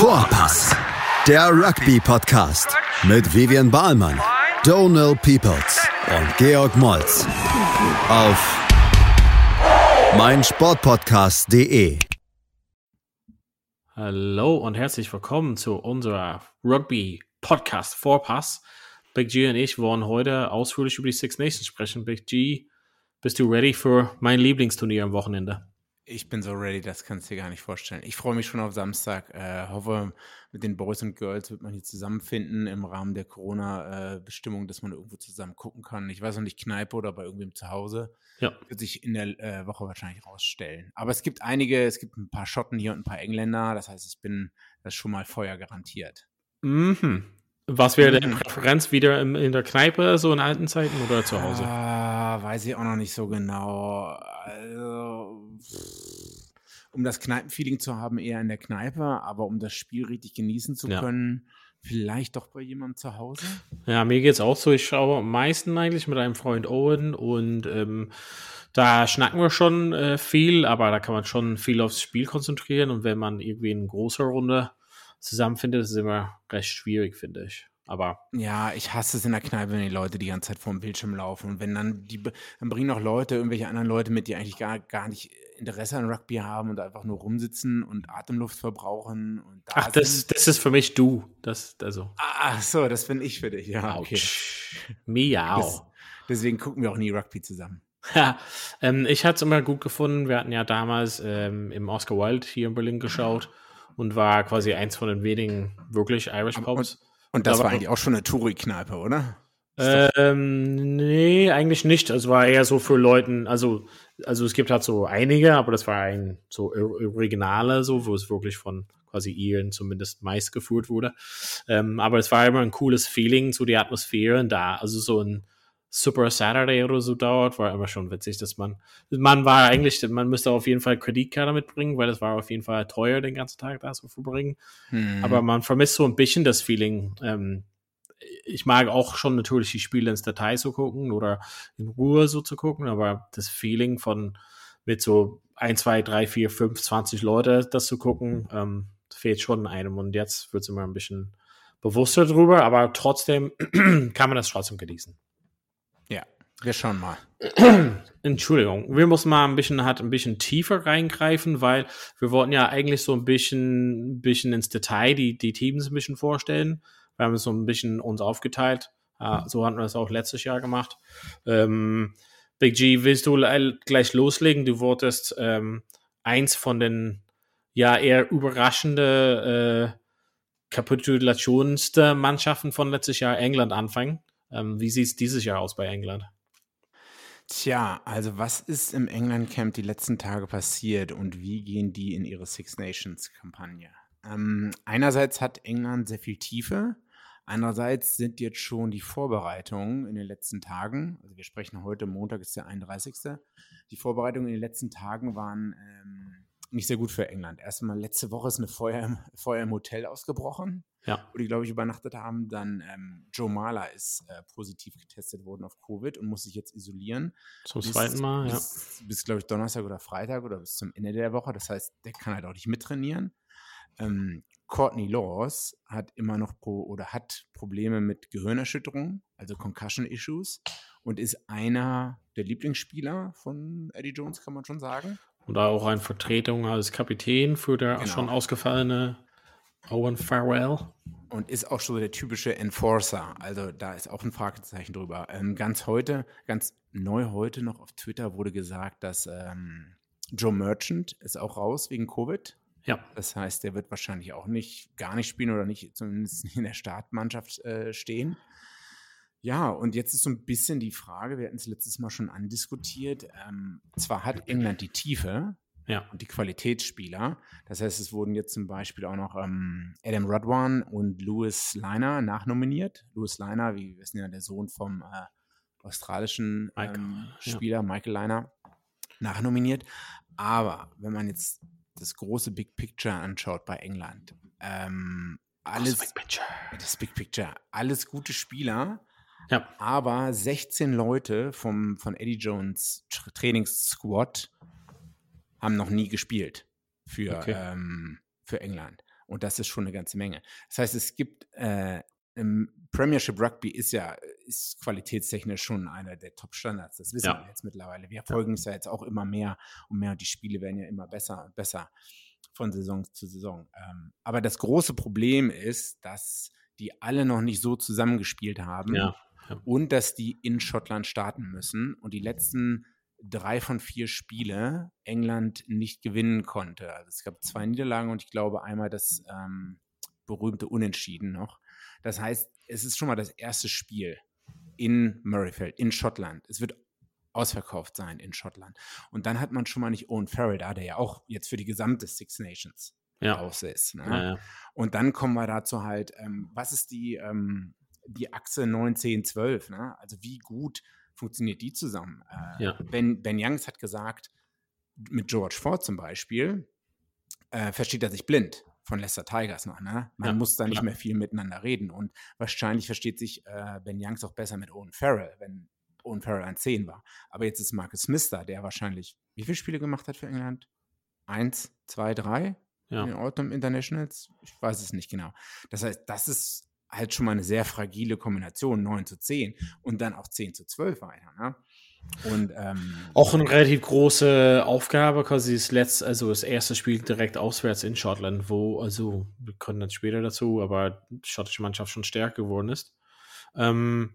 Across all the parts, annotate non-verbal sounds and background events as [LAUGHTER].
Vorpass, der Rugby-Podcast mit Vivian Bahlmann, Donal Peoples und Georg Moltz auf meinsportpodcast.de. Hallo und herzlich willkommen zu unserer Rugby-Podcast Vorpass. Big G und ich wollen heute ausführlich über die Six Nations sprechen. Big G, bist du ready für mein Lieblingsturnier am Wochenende? Ich bin so ready, das kannst du dir gar nicht vorstellen. Ich freue mich schon auf Samstag. Äh, hoffe, mit den Boys und Girls wird man hier zusammenfinden im Rahmen der Corona-Bestimmung, dass man irgendwo zusammen gucken kann. Ich weiß noch nicht, Kneipe oder bei irgendwem zu Hause. Ja. Wird sich in der äh, Woche wahrscheinlich rausstellen. Aber es gibt einige, es gibt ein paar Schotten hier und ein paar Engländer. Das heißt, ich bin das schon mal Feuer garantiert. Mhm. Was wäre deine Mhm. Präferenz wieder in, in der Kneipe, so in alten Zeiten oder zu Hause? Ah, weiß ich auch noch nicht so genau. Also, um das Kneipenfeeling zu haben, eher in der Kneipe, aber um das Spiel richtig genießen zu Ja. können, vielleicht doch bei jemandem zu Hause. Ja, mir geht's auch so. Ich schaue am meisten eigentlich mit einem Freund Owen und ähm, da schnacken wir schon äh, viel, aber da kann man schon viel aufs Spiel konzentrieren und wenn man irgendwie in großer Runde zusammenfindet, ist es immer recht schwierig, finde ich. Aber Ja, ich hasse es in der Kneipe, wenn die Leute die ganze Zeit vor dem Bildschirm laufen. Und wenn dann die, dann bringen noch Leute, irgendwelche anderen Leute mit, die eigentlich gar, gar nicht Interesse an Rugby haben und einfach nur rumsitzen und Atemluft verbrauchen. Und da ach, das, das ist für mich du. Das, also. Ach so, das bin ich für dich. Ja, okay. Miau. Das, deswegen gucken wir auch nie Rugby zusammen. [LAUGHS] Ja, ähm, ich hatte es immer gut gefunden. Wir hatten ja damals ähm, im Oscar Wilde hier in Berlin geschaut und war quasi eins von den wenigen wirklich Irish Pubs. Und das Da war war- eigentlich auch schon eine Touri-Kneipe, oder? Ähm, nee, eigentlich nicht. Es war eher so für Leuten, also, also es gibt halt so einige, aber das war ein so Or- Originale, so, wo es wirklich von quasi Iren zumindest meist geführt wurde. Ähm, aber es war immer ein cooles Feeling, so die Atmosphäre da. Also so ein Super Saturday oder so dauert, war immer schon witzig, dass man, man war eigentlich, man müsste auf jeden Fall Kreditkarte mitbringen, weil es war auf jeden Fall teuer, den ganzen Tag da zu verbringen. Hm. Aber man vermisst so ein bisschen das Feeling. Ähm, ich mag auch schon natürlich die Spiele ins Detail zu gucken oder in Ruhe so zu gucken, aber das Feeling von mit so 1, 2, 3, 4, 5, 20 Leute das zu gucken, ähm, fehlt schon einem. Und jetzt wird es immer ein bisschen bewusster drüber, aber trotzdem [CLEARS THROAT] kann man das trotzdem genießen. ja, wir schauen mal. [CLEARS THROAT] Entschuldigung, wir müssen mal ein bisschen, hat ein bisschen tiefer reingreifen, weil wir wollten ja eigentlich so ein bisschen, ein bisschen ins Detail die, die Teams ein bisschen vorstellen. Wir haben es so ein bisschen uns aufgeteilt. Äh, so hatten wir es auch letztes Jahr gemacht. Ähm, Big G, willst du le- gleich loslegen? Du wolltest ähm, eins von den ja eher überraschende äh, kapitulationsmannschaften Mannschaften von letztes Jahr England anfangen. Ähm, wie sieht es dieses Jahr aus bei England? Tja, also was ist im England-Camp die letzten Tage passiert und wie gehen die in ihre Six Nations-Kampagne? Ähm, einerseits hat England sehr viel Tiefe, andererseits sind jetzt schon die Vorbereitungen in den letzten Tagen, also wir sprechen heute, Montag ist der 31. Die Vorbereitungen in den letzten Tagen waren ähm, nicht sehr gut für England. Erstmal letzte Woche ist eine Feuer im, [LAUGHS] Feuer im Hotel ausgebrochen Ja. wo die, glaube ich, übernachtet haben. Dann ähm, Joe Mahler ist äh, positiv getestet worden auf Covid und muss sich jetzt isolieren. Zum Bis- zweiten Mal, ja. Bis, bis glaube ich, Donnerstag oder Freitag oder bis zum Ende der Woche. Das heißt, der kann halt auch nicht mittrainieren. Ähm, Courtney Laws hat immer noch pro oder hat Probleme mit Gehirnerschütterung, also Concussion-Issues und ist einer der Lieblingsspieler von Eddie Jones, kann man schon sagen. Und auch eine Vertretung als Kapitän für der Genau. schon ausgefallene Owen Farrell. und ist auch schon so der typische Enforcer. Also da ist auch ein Fragezeichen drüber. Ähm, ganz heute, ganz neu heute noch auf Twitter wurde gesagt, dass ähm, Joe Merchant ist auch raus wegen Covid. Ja. Das heißt, der wird wahrscheinlich auch nicht, gar nicht spielen oder nicht zumindest nicht in der Startmannschaft äh, stehen. Ja, und jetzt ist so ein bisschen die Frage, wir hatten es letztes Mal schon andiskutiert, ähm, zwar hat England die Tiefe, Ja. und die Qualitätsspieler. Das heißt, es wurden jetzt zum Beispiel auch noch ähm, Adam Rodwan und Louis Liner nachnominiert. Louis Liner, wie wir wissen ja, der Sohn vom äh, australischen Michael, ähm, ja. Spieler Michael Liner, nachnominiert. Aber wenn man jetzt das große Big Picture anschaut bei England, ähm, alles, Big Picture. das Big Picture, alles gute Spieler, Ja. aber 16 Leute vom, von Eddie Jones Tra- Trainingssquad haben noch nie gespielt für, Okay. ähm, für England. Und das ist schon eine ganze Menge. Das heißt, es gibt äh, Premiership Rugby ist ja ist qualitätstechnisch schon einer der Top-Standards. Das wissen ja. wir jetzt mittlerweile. Wir folgen es ja jetzt auch immer mehr und mehr und die Spiele werden ja immer besser und besser von Saison zu Saison. Ähm, aber das große Problem ist, dass die alle noch nicht so zusammengespielt haben ja. und dass die in Schottland starten müssen und die letzten drei von vier Spiele England nicht gewinnen konnte. Also es gab zwei Niederlagen und ich glaube einmal das ähm, berühmte Unentschieden noch. Das heißt, es ist schon mal das erste Spiel in Murrayfield, in Schottland. Es wird ausverkauft sein in Schottland. Und dann hat man schon mal nicht Owen Farrell da, der ja auch jetzt für die gesamte Six Nations ja. raus ist. Ne? Ja, ja. Und dann kommen wir dazu halt, ähm, was ist die, ähm, die Achse 19, 12? Ne? Also wie gut funktioniert die zusammen? Äh, ja. ben, ben Youngs hat gesagt, mit George Ford zum Beispiel, äh, versteht er sich blind von Leicester Tigers noch. Ne? Man ja, muss da nicht klar. mehr viel miteinander reden. Und wahrscheinlich versteht sich äh, Ben Youngs auch besser mit Owen Farrell, wenn Owen Farrell ein 10 war. Aber jetzt ist Marcus Smith da, der wahrscheinlich, wie viele Spiele gemacht hat für England? Eins, zwei, drei? Ja. In Autumn Internationals? Ich weiß es nicht genau. Das heißt, das ist halt schon mal eine sehr fragile Kombination, 9 zu 10 und dann auch 10 zu 12 weiter. Ne? Und, ähm, auch eine relativ große Aufgabe, quasi das letzte, also das erste Spiel direkt auswärts in Schottland, wo, also wir kommen dann später dazu, aber die schottische Mannschaft schon stärker geworden ist. Ähm,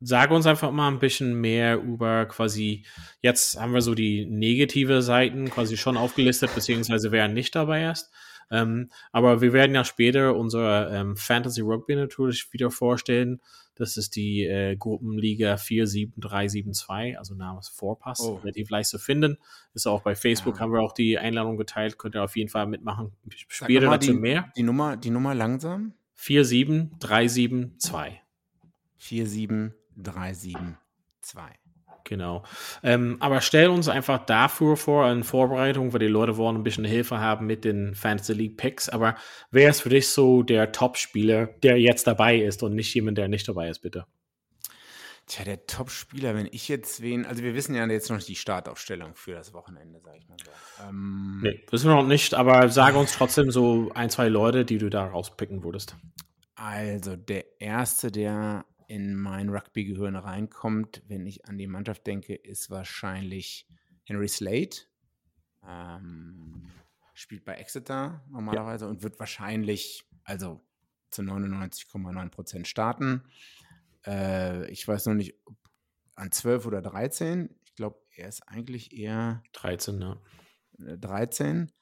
sage uns einfach mal ein bisschen mehr über quasi, jetzt haben wir so die negative Seiten quasi schon aufgelistet, beziehungsweise wer nicht dabei ist. Ähm, aber wir werden ja später unser ähm, Fantasy Rugby natürlich wieder vorstellen. Das ist die äh, Gruppenliga 47372, also namens Vorpass, oh. relativ leicht zu finden. Ist auch bei Facebook, ja. haben wir auch die Einladung geteilt, könnt ihr auf jeden Fall mitmachen. Später dazu die, mehr. Die Nummer, die Nummer langsam? 47372. 47372. Genau. Ähm, aber stell uns einfach dafür vor, in Vorbereitung, weil die Leute wollen ein bisschen Hilfe haben mit den Fantasy League Picks. Aber wer ist für dich so der Top-Spieler, der jetzt dabei ist und nicht jemand, der nicht dabei ist, bitte? Tja, der Top-Spieler, wenn ich jetzt wen, also wir wissen ja jetzt noch nicht die Startaufstellung für das Wochenende, sag ich mal so. Ähm, nee, wissen wir noch nicht, aber sage uns trotzdem so ein, zwei Leute, die du da rauspicken würdest. Also der erste, der in mein Rugby-Gehirn reinkommt, wenn ich an die Mannschaft denke, ist wahrscheinlich Henry Slade. Ähm, spielt bei Exeter normalerweise ja. und wird wahrscheinlich, also zu 99,9 Prozent starten. Äh, ich weiß noch nicht, an 12 oder 13. Ich glaube, er ist eigentlich eher 13, ne? 13.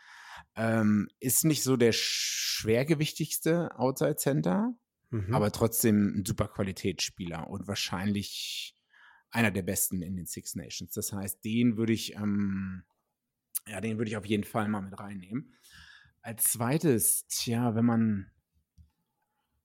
Ähm, ist nicht so der schwergewichtigste Outside Center, Mhm. Aber trotzdem ein super Qualitätsspieler und wahrscheinlich einer der besten in den Six Nations. Das heißt, den würde ich, ähm, ja, den würde ich auf jeden Fall mal mit reinnehmen. Als zweites, tja, wenn man,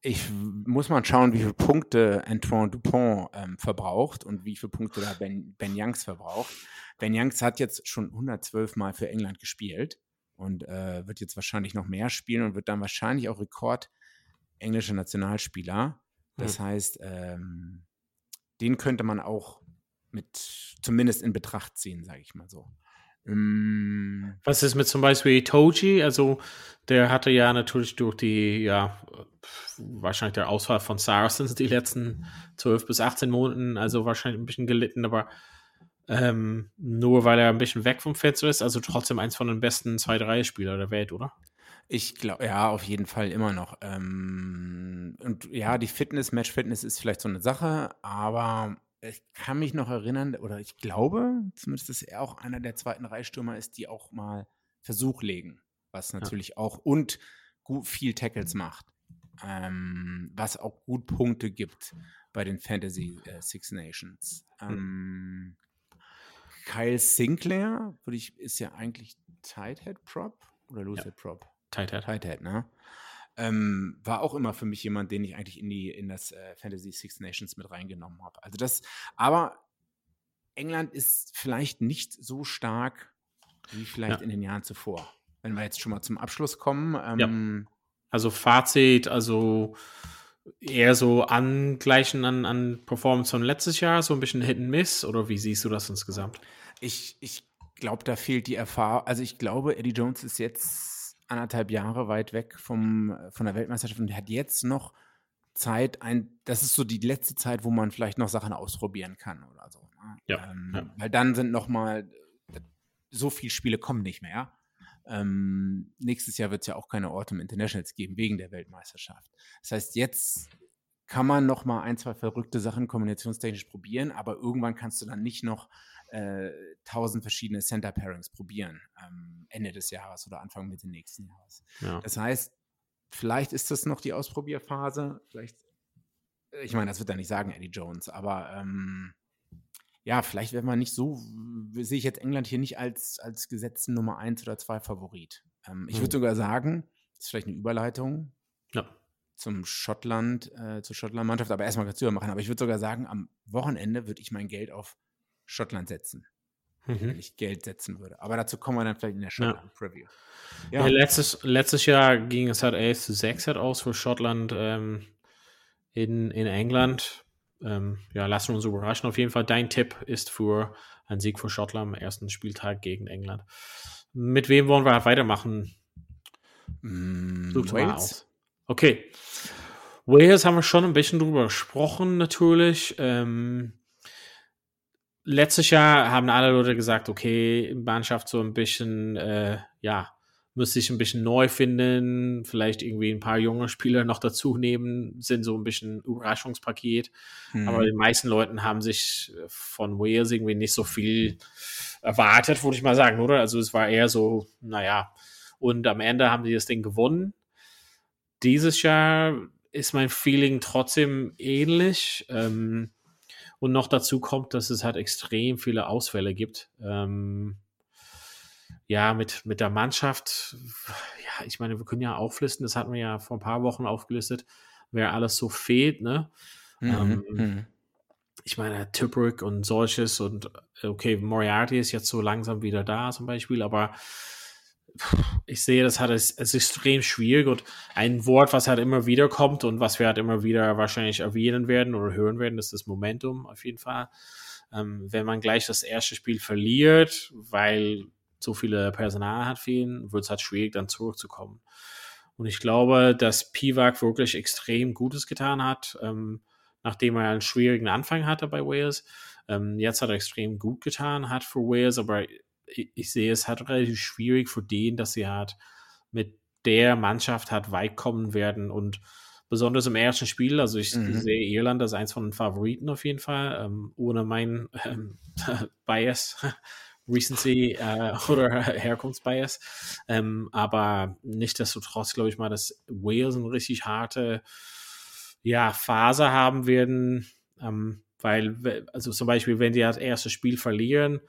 ich muss mal schauen, wie viele Punkte Antoine Dupont ähm, verbraucht und wie viele Punkte da Ben, ben Youngs verbraucht. Ben Youngs hat jetzt schon 112 Mal für England gespielt und äh, wird jetzt wahrscheinlich noch mehr spielen und wird dann wahrscheinlich auch Rekord englische Nationalspieler. Das mhm. heißt, ähm, den könnte man auch mit zumindest in Betracht ziehen, sage ich mal so. Ähm, Was ist mit zum Beispiel Toji? Also, der hatte ja natürlich durch die, ja, wahrscheinlich der Ausfall von Saracens die letzten 12 bis 18 Monaten, also wahrscheinlich ein bisschen gelitten, aber ähm, nur weil er ein bisschen weg vom Fenster ist, also trotzdem eins von den besten 2-3-Spieler der Welt, oder? Ich glaube, ja, auf jeden Fall immer noch. Ähm, und ja, die Fitness, Match-Fitness ist vielleicht so eine Sache, aber ich kann mich noch erinnern, oder ich glaube, zumindest, dass er auch einer der zweiten Reihstürmer ist, die auch mal Versuch legen, was natürlich ja. auch und gut viel Tackles macht, ähm, was auch gut Punkte gibt bei den Fantasy äh, Six Nations. Hm. Ähm, Kyle Sinclair, würde ich, ist ja eigentlich Tighthead Prop oder Loose ja. Prop? Tighthead. Tighthead, ne? Ähm, war auch immer für mich jemand, den ich eigentlich in die in das äh, Fantasy Six Nations mit reingenommen habe. Also das, aber England ist vielleicht nicht so stark wie vielleicht ja. in den Jahren zuvor. Wenn wir jetzt schon mal zum Abschluss kommen. Ähm, ja. Also Fazit, also eher so angleichen an, an Performance von letztes Jahr, so ein bisschen Hit and Miss oder wie siehst du das insgesamt? Ich, ich glaube, da fehlt die Erfahrung. Also ich glaube, Eddie Jones ist jetzt anderthalb Jahre weit weg vom, von der Weltmeisterschaft und hat jetzt noch Zeit, ein, das ist so die letzte Zeit, wo man vielleicht noch Sachen ausprobieren kann oder so. Ne? Ja, ähm, ja. Weil dann sind noch mal so viele Spiele kommen nicht mehr. Ähm, nächstes Jahr wird es ja auch keine Autumn Internationals geben wegen der Weltmeisterschaft. Das heißt, jetzt kann man noch mal ein, zwei verrückte Sachen kombinationstechnisch probieren, aber irgendwann kannst du dann nicht noch äh, tausend verschiedene Center Pairings probieren ähm, Ende des Jahres oder Anfang Mitte nächsten Jahres. Ja. Das heißt, vielleicht ist das noch die Ausprobierphase. Vielleicht, ich meine, das wird er nicht sagen, Eddie Jones, aber ähm, ja, vielleicht wäre man nicht so, sehe ich jetzt England hier nicht als, als gesetzten Nummer 1 oder 2 Favorit. Ähm, ich würde hm. sogar sagen, das ist vielleicht eine Überleitung ja. zum Schottland, äh, zur Schottland-Mannschaft, aber erstmal kannst du ja machen. Aber ich würde sogar sagen, am Wochenende würde ich mein Geld auf Schottland setzen. Mhm. Wenn ich Geld setzen würde. Aber dazu kommen wir dann vielleicht in der Schottland-Preview. Ja. ja. letztes, letztes Jahr ging es halt 11 zu 6 halt aus für Schottland ähm, in, in England ähm, ja, lassen wir uns überraschen. Auf jeden Fall, dein Tipp ist für einen Sieg für Schottland am ersten Spieltag gegen England. Mit wem wollen wir weitermachen? Mm, Sucht mal aus. Okay. Wales haben wir schon ein bisschen drüber gesprochen, natürlich. Ähm, letztes Jahr haben alle Leute gesagt, okay, Mannschaft so ein bisschen, äh, ja, müsste ich ein bisschen neu finden, vielleicht irgendwie ein paar junge Spieler noch dazu nehmen, sind so ein bisschen Überraschungspaket. Mhm. Aber die meisten Leuten haben sich von Wales irgendwie nicht so viel erwartet, würde ich mal sagen, oder? Also es war eher so, naja. Und am Ende haben sie das Ding gewonnen. Dieses Jahr ist mein Feeling trotzdem ähnlich. Ähm, und noch dazu kommt, dass es halt extrem viele Ausfälle gibt. Ähm, ja, mit, mit der Mannschaft, ja, ich meine, wir können ja auflisten, das hatten wir ja vor ein paar Wochen aufgelistet, wer alles so fehlt, ne? Mhm, ähm, mhm. ich meine, Tibrick und solches und okay, Moriarty ist jetzt so langsam wieder da zum Beispiel, aber ich sehe, das hat es, es ist extrem schwierig und ein Wort, was halt immer wieder kommt und was wir halt immer wieder wahrscheinlich erwähnen werden oder hören werden, ist das Momentum auf jeden Fall. Ähm, wenn man gleich das erste Spiel verliert, weil so viele Personal hat fehlen, wird es halt schwierig, dann zurückzukommen. Und ich glaube, dass Pivak wirklich extrem Gutes getan hat, ähm, nachdem er einen schwierigen Anfang hatte bei Wales. Ähm, jetzt hat er extrem gut getan, hat für Wales, aber ich, ich sehe es halt relativ schwierig für den, dass sie halt mit der Mannschaft hat weit kommen werden und besonders im ersten Spiel, also ich mhm. sehe Irland als eins von den Favoriten auf jeden Fall, ähm, ohne mein ähm, [LAUGHS] Bias [LAUGHS] Recency äh, [LAUGHS] oder Herkunftsbias. Ähm, aber nichtsdestotrotz glaube ich mal, dass Wales eine richtig harte ja, Phase haben werden. Ähm, weil, also zum Beispiel, wenn die das erste Spiel verlieren,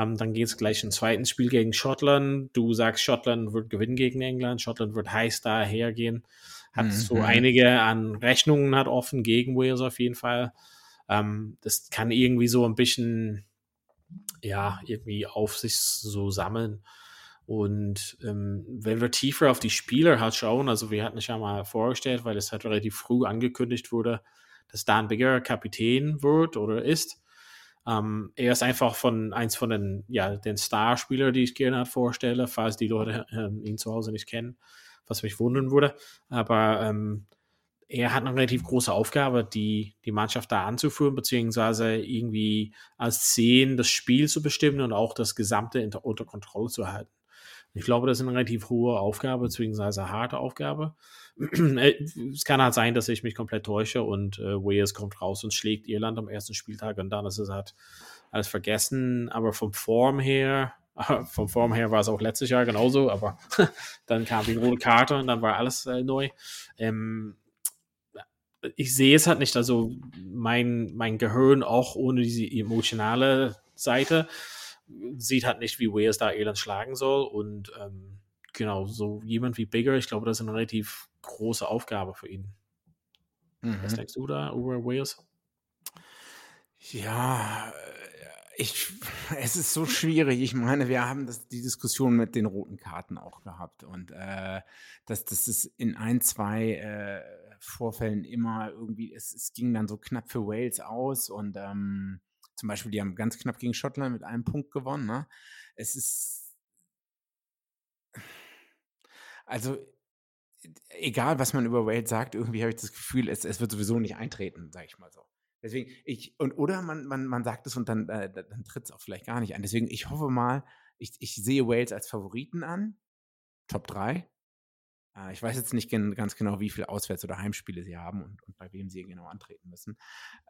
ähm, dann geht es gleich ein zweites Spiel gegen Schottland. Du sagst, Schottland wird gewinnen gegen England, Schottland wird heiß dahergehen. Hat mhm. so einige an Rechnungen hat offen gegen Wales auf jeden Fall. Ähm, das kann irgendwie so ein bisschen ja, irgendwie auf sich so sammeln. Und ähm, wenn wir tiefer auf die Spieler halt schauen, also wir hatten es ja mal vorgestellt, weil es halt relativ früh angekündigt wurde, dass Dan Bigger Kapitän wird oder ist. Ähm, er ist einfach von eins von den, ja, den Starspielern, die ich gerne vorstelle, falls die Leute ähm, ihn zu Hause nicht kennen, was mich wundern würde. Aber ähm, er hat eine relativ große Aufgabe, die, die Mannschaft da anzuführen, beziehungsweise irgendwie als Zehn das Spiel zu bestimmen und auch das Gesamte unter, unter Kontrolle zu halten. Ich glaube, das ist eine relativ hohe Aufgabe, beziehungsweise harte Aufgabe. Es kann halt sein, dass ich mich komplett täusche und äh, Wales kommt raus und schlägt Irland am ersten Spieltag und dann ist es halt alles vergessen. Aber vom Form her, [LAUGHS] vom Form her war es auch letztes Jahr genauso, aber [LAUGHS] dann kam die rote Karte und dann war alles äh, neu. Ähm, ich sehe es halt nicht. Also mein, mein Gehirn auch ohne diese emotionale Seite sieht halt nicht, wie Wales da Irland schlagen soll. Und ähm, genau, so jemand wie Bigger, ich glaube, das ist eine relativ große Aufgabe für ihn. Mhm. Was denkst du da über Wales? Ja, ich, [LAUGHS] es ist so schwierig. Ich meine, wir haben das, die Diskussion mit den roten Karten auch gehabt und äh, dass das ist in ein, zwei äh, Vorfällen immer irgendwie, es, es ging dann so knapp für Wales aus und ähm, zum Beispiel, die haben ganz knapp gegen Schottland mit einem Punkt gewonnen. Ne? Es ist Also, egal was man über Wales sagt, irgendwie habe ich das Gefühl, es, es wird sowieso nicht eintreten, sage ich mal so. Deswegen, ich, und oder man, man, man sagt es und dann, äh, dann tritt es auch vielleicht gar nicht ein. Deswegen, ich hoffe mal, ich, ich sehe Wales als Favoriten an. Top 3. Äh, ich weiß jetzt nicht gen ganz genau, wie viele Auswärts- oder Heimspiele sie haben und, und bei wem sie genau antreten müssen.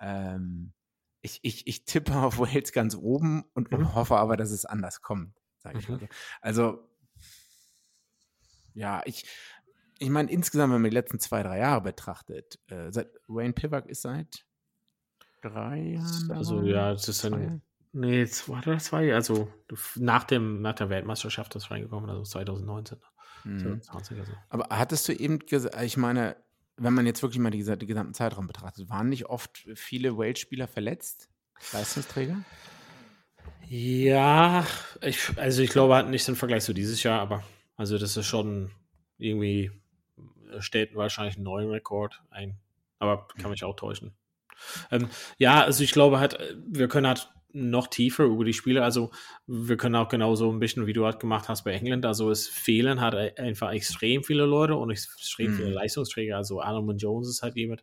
Ähm, ich, ich, ich tippe auf Wales ganz oben und, und mhm. hoffe aber, dass es anders kommt, sage ich mhm. mal so. Also, ja, ich, ich meine, insgesamt, wenn man die letzten zwei, drei Jahre betrachtet, äh, seit Wayne Pivak ist seit drei Jahren. Also ja, es ist ein. Nee, zwei oder zwei, also nach, dem, nach der Weltmeisterschaft ist reingekommen, also 2019. Mhm. 20, also. Aber hattest du eben gesagt, ich meine, wenn man jetzt wirklich mal die, die gesamten Zeitraum betrachtet, waren nicht oft viele Wales-Spieler verletzt? Leistungsträger? Ja, ich, also ich glaube, hat nicht im Vergleich zu dieses Jahr, aber also das ist schon irgendwie, stellt wahrscheinlich einen neuen Rekord ein. Aber kann mich auch täuschen. Ähm, ja, also ich glaube halt, wir können halt noch tiefer über die Spiele, also wir können auch genauso ein bisschen, wie du halt gemacht hast bei England, also es fehlen halt einfach extrem viele Leute und extrem viele mhm. Leistungsträger, also Alan Jones ist halt jemand,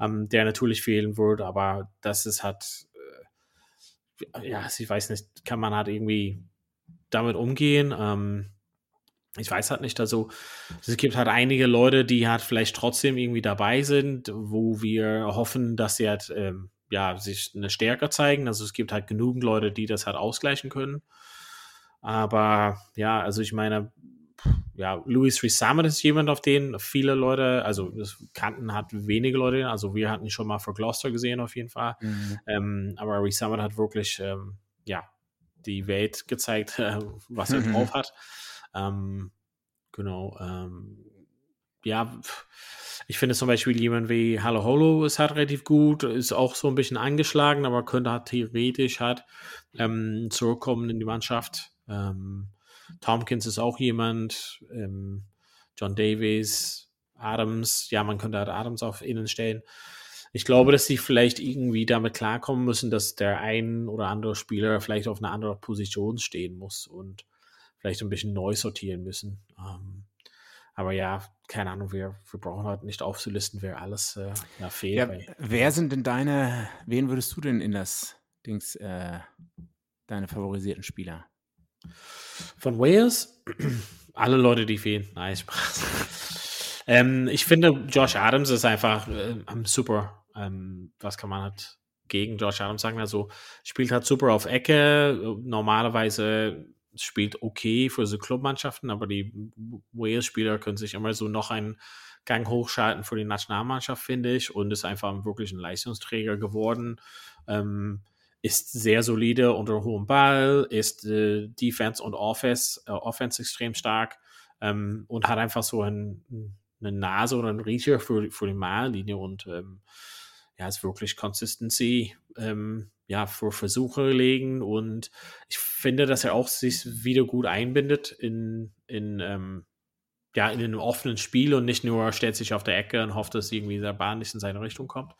ähm, der natürlich fehlen wird, aber das ist halt, äh, ja, ich weiß nicht, kann man halt irgendwie damit umgehen, ähm, ich weiß halt nicht, also es gibt halt einige Leute, die halt vielleicht trotzdem irgendwie dabei sind, wo wir hoffen, dass sie halt ähm, ja, sich eine Stärke zeigen. Also es gibt halt genügend Leute, die das halt ausgleichen können. Aber ja, also ich meine, ja, Louis Resamet ist jemand, auf den viele Leute, also das kannten hat wenige Leute, also wir hatten ihn schon mal für Gloucester gesehen auf jeden Fall. Mhm. Ähm, aber Resamet hat wirklich, ähm, ja, die Welt gezeigt, äh, [LAUGHS] was er mhm. drauf hat. Ähm, genau. Ähm, ja, ich finde zum Beispiel jemand wie Hallo Holo ist halt relativ gut, ist auch so ein bisschen angeschlagen, aber könnte halt theoretisch halt ähm, zurückkommen in die Mannschaft. Ähm, Tompkins ist auch jemand, ähm, John Davies, Adams, ja, man könnte halt Adams auf innen stellen. Ich glaube, dass sie vielleicht irgendwie damit klarkommen müssen, dass der ein oder andere Spieler vielleicht auf einer anderen Position stehen muss und vielleicht ein bisschen neu sortieren müssen. Ähm, aber ja, keine Ahnung, wir, wir brauchen halt nicht aufzulisten, wer alles äh, ja, fehlt. Ja, wer sind denn deine, wen würdest du denn in das Dings, äh, deine favorisierten Spieler? Von Wales? [CLEARS THROAT] Alle Leute, die fehlen. Nein, Spaß. [LAUGHS] ähm, ich finde, Josh Adams ist einfach äh, super. Ähm, was kann man halt gegen Josh Adams sagen? Also spielt halt super auf Ecke. Normalerweise spielt okay für so Clubmannschaften, aber die Wales-Spieler können sich immer so noch einen Gang hochschalten für die Nationalmannschaft, finde ich, und ist einfach wirklich ein Leistungsträger geworden. Ähm, ist sehr solide unter hohem Ball, ist äh, Defense und Offense, äh, Offense extrem stark ähm, und hat einfach so ein, eine Nase oder einen Riecher für, für die Mahllinie und ähm, ja, ist wirklich Consistency ähm, ja, für Versuche legen und ich finde, dass er auch sich wieder gut einbindet in, in, ähm, ja, in einem offenen Spiel und nicht nur stellt sich auf der Ecke und hofft, dass irgendwie der Bahn nicht in seine Richtung kommt.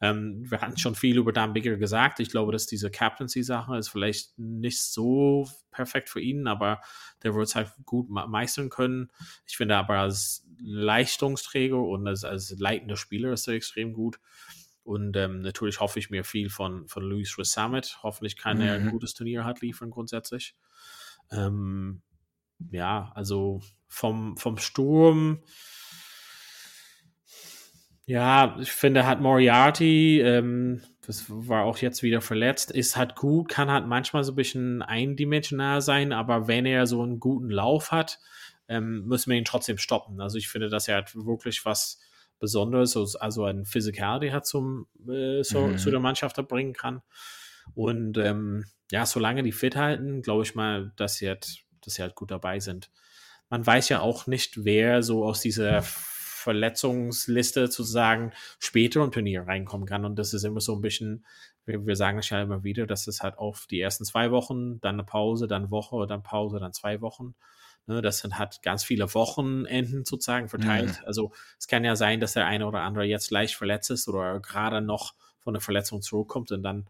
Ähm, wir hatten schon viel über Dan Bigger gesagt. Ich glaube, dass diese Captaincy-Sache ist vielleicht nicht so perfekt für ihn, aber der wird es halt gut meistern können. Ich finde aber als Leistungsträger und als, als leitender Spieler ist er extrem gut. Und ähm, natürlich hoffe ich mir viel von, von Luis Resamet. Hoffentlich kann mhm. er ein mhm. gutes Turnier hat liefern grundsätzlich. Ähm, ja, also vom, vom Sturm. Ja, ich finde, hat Moriarty, ähm, das war auch jetzt wieder verletzt, ist halt gut, kann halt manchmal so ein bisschen eindimensional sein, aber wenn er so einen guten Lauf hat, ähm, müssen wir ihn trotzdem stoppen. Also ich finde, dass er halt wirklich was Besonderes, also ein Physikal, der zum, äh, so, mhm. zu der Mannschaft bringen kann. Und ähm, ja, solange die fit halten, glaube ich mal, dass sie, halt, dass sie halt gut dabei sind. Man weiß ja auch nicht, wer so aus dieser Verletzungsliste sozusagen später im Turnier reinkommen kann. Und das ist immer so ein bisschen, wir, wir sagen es ja immer wieder, dass es halt auf die ersten zwei Wochen, dann eine Pause, dann Woche, dann Pause, dann zwei Wochen. Ne, das sind, hat ganz viele Wochenenden sozusagen verteilt. Mhm. Also es kann ja sein, dass der eine oder andere jetzt leicht verletzt ist oder gerade noch von der Verletzung zurückkommt und dann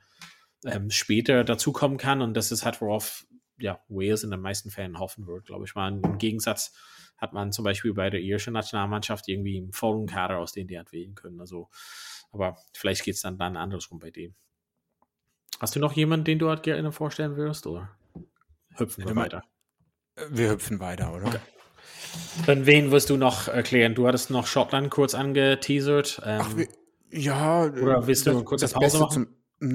ähm, später dazukommen kann. Und das ist halt, worauf ja, Wales in den meisten Fällen hoffen wird, glaube ich mal. Im Gegensatz hat man zum Beispiel bei der irischen Nationalmannschaft irgendwie einen vollen Kader, aus dem die hat wählen können. Also, aber vielleicht geht es dann, dann andersrum bei denen. Hast du noch jemanden, den du halt gerne vorstellen würdest, oder hüpfen wir weiter? Wir hüpfen weiter, oder? Okay. Dann wen wirst du noch erklären? Du hattest noch Schottland kurz angeteasert. Ähm, Ach, wir, ja. Oder willst du das, kurz das Pause machen? Zum,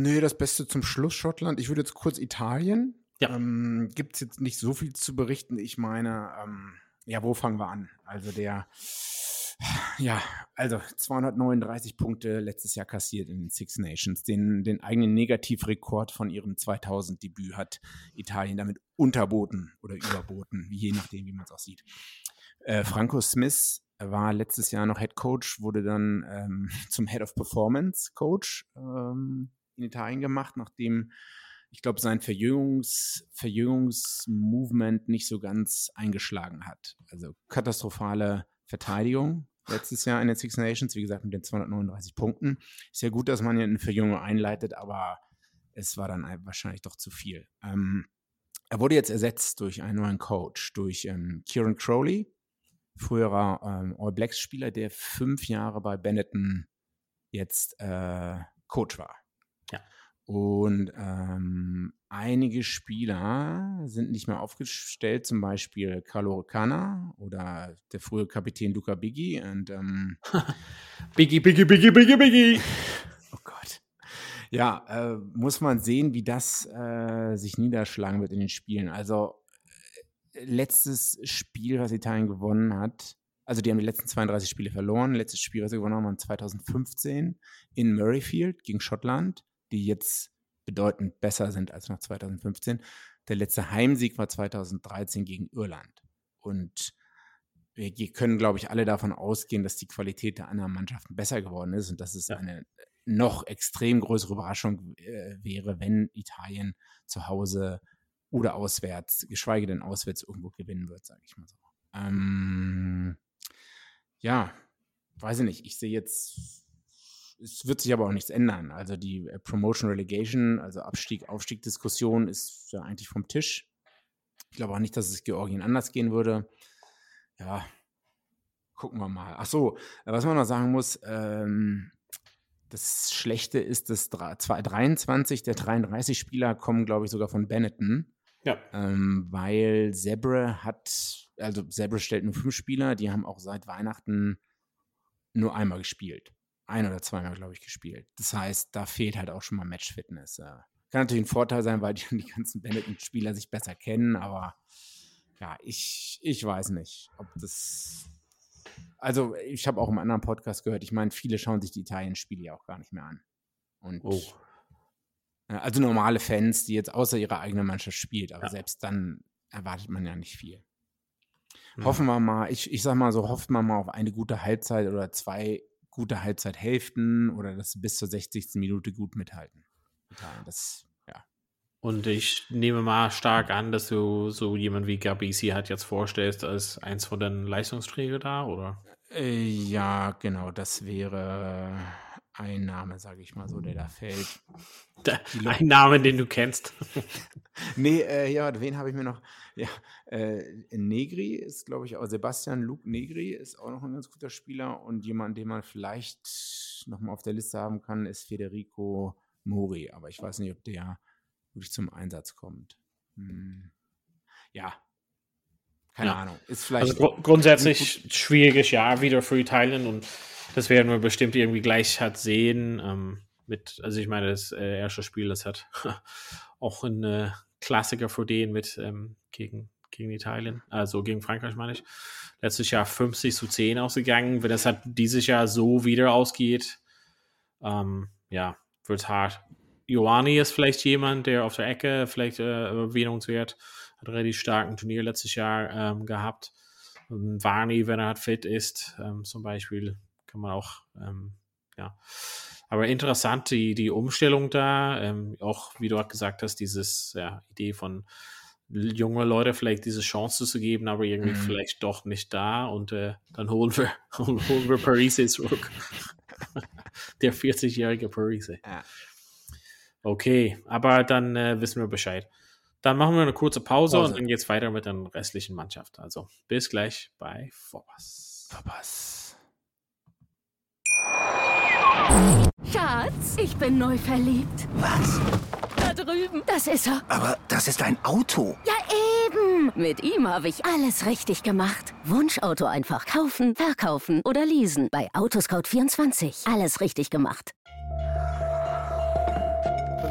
nee, das Beste zum Schluss Schottland. Ich würde jetzt kurz Italien. Ja. Ähm, Gibt es jetzt nicht so viel zu berichten. Ich meine, ähm, ja, wo fangen wir an? Also der, ja, also 239 Punkte letztes Jahr kassiert in den Six Nations. Den, den eigenen Negativrekord von ihrem 2000-Debüt hat Italien damit unterboten oder überboten, je nachdem, wie man es auch sieht. Äh, Franco Smith war letztes Jahr noch Head Coach, wurde dann ähm, [LAUGHS] zum Head of Performance Coach ähm, in Italien gemacht, nachdem ich glaube, sein Verjüngungs, Verjüngungsmovement nicht so ganz eingeschlagen hat. Also katastrophale Verteidigung letztes Jahr in den Six Nations, wie gesagt, mit den 239 Punkten. Ist ja gut, dass man ja eine Verjüngung einleitet, aber es war dann wahrscheinlich doch zu viel. Ähm, er wurde jetzt ersetzt durch einen neuen Coach, durch ähm, Kieran Crowley, früherer ähm, All Blacks Spieler, der fünf Jahre bei Benetton jetzt äh, Coach war. Und ähm, einige Spieler sind nicht mehr aufgestellt, zum Beispiel Carlo Cana oder der frühe Kapitän Luca Biggie. Und, ähm, [LAUGHS] Biggie, Biggie, Biggie, Biggie, Biggie. [LAUGHS] Oh Gott. Ja, äh, muss man sehen, wie das äh, sich niederschlagen wird in den Spielen. Also äh, letztes Spiel, was Italien gewonnen hat, also die haben die letzten 32 Spiele verloren. Letztes Spiel, was sie gewonnen haben, war 2015 in Murrayfield gegen Schottland die jetzt bedeutend besser sind als nach 2015. Der letzte Heimsieg war 2013 gegen Irland. Und wir können, glaube ich, alle davon ausgehen, dass die Qualität der anderen Mannschaften besser geworden ist und dass es ja. eine noch extrem größere Überraschung äh, wäre, wenn Italien zu Hause oder auswärts, geschweige denn auswärts irgendwo gewinnen wird, sage ich mal so. Ähm, ja, weiß ich nicht. Ich sehe jetzt es wird sich aber auch nichts ändern. Also die äh, Promotion Relegation, also Abstieg, Aufstieg-Diskussion ist ja eigentlich vom Tisch. Ich glaube auch nicht, dass es Georgien anders gehen würde. Ja, gucken wir mal. Ach so, was man noch sagen muss, ähm, das Schlechte ist, dass 23 der 33 Spieler kommen, glaube ich, sogar von Benetton. Ja. Ähm, weil Zebre hat, also Zebre stellt nur fünf Spieler, die haben auch seit Weihnachten nur einmal gespielt ein oder zweimal, glaube ich, gespielt. Das heißt, da fehlt halt auch schon mal Matchfitness. Kann natürlich ein Vorteil sein, weil [LAUGHS] die, die ganzen Benetton-Spieler sich besser kennen, aber ja, ich, ich weiß nicht, ob das. Also, ich habe auch im anderen Podcast gehört, ich meine, viele schauen sich die Italien-Spiele ja auch gar nicht mehr an. Und oh. Also normale Fans, die jetzt außer ihrer eigenen Mannschaft spielt, aber ja. selbst dann erwartet man ja nicht viel. Mhm. Hoffen wir mal, ich, ich sag mal so, hofft man mal auf eine gute Halbzeit oder zwei gute Halbzeithälften oder das bis zur 60. Minute gut mithalten. Das, ja. Und ich nehme mal stark an, dass du so jemand wie Gabisi halt jetzt vorstellst als eins von den Leistungsträgern da, oder? Äh, ja, genau, das wäre ein Name, sage ich mal so, der da fällt. ein Name, den du kennst. [LAUGHS] nee, äh, ja, wen habe ich mir noch? Ja, äh, Negri ist, glaube ich, auch Sebastian Luke Negri ist auch noch ein ganz guter Spieler und jemand, den man vielleicht noch mal auf der Liste haben kann, ist Federico Mori, aber ich weiß nicht, ob der wirklich zum Einsatz kommt. Hm. Ja, keine ja. Ahnung. Ist vielleicht also gr grundsätzlich schwieriges Jahr wieder für Italien und das werden wir bestimmt irgendwie gleich hat sehen. Ähm, mit, also ich meine, das äh, erste Spiel, das hat [LAUGHS] auch ein äh, Klassiker für den mit ähm, gegen, gegen Italien, also gegen Frankreich meine ich. Letztes Jahr 50 zu 10 ausgegangen. Wenn das halt dieses Jahr so wieder ausgeht, ähm, ja, wird hart. Ioani ist vielleicht jemand, der auf der Ecke vielleicht äh, erwähnungswert, hat relativ starken Turnier letztes Jahr ähm, gehabt. Varney, wenn er halt fit ist, ähm, zum Beispiel, kann man auch, ähm, ja. Aber interessant, die, die Umstellung da, ähm, auch wie du auch gesagt hast, dieses ja, Idee von junge Leute vielleicht diese Chance zu geben, aber irgendwie mhm. vielleicht doch nicht da und äh, dann holen wir, [LAUGHS] holen wir Parise zurück. [LAUGHS] Der 40-jährige Parise. Ja. Okay, aber dann äh, wissen wir Bescheid. Dann machen wir eine kurze Pause, Pause. und dann geht's weiter mit der restlichen Mannschaft. Also bis gleich bei Vorpass. Verpass. Schatz, ich bin neu verliebt. Was? Da drüben. Das ist er. Aber das ist ein Auto. Ja, eben. Mit ihm habe ich alles richtig gemacht. Wunschauto einfach kaufen, verkaufen oder leasen. Bei Autoscout24. Alles richtig gemacht.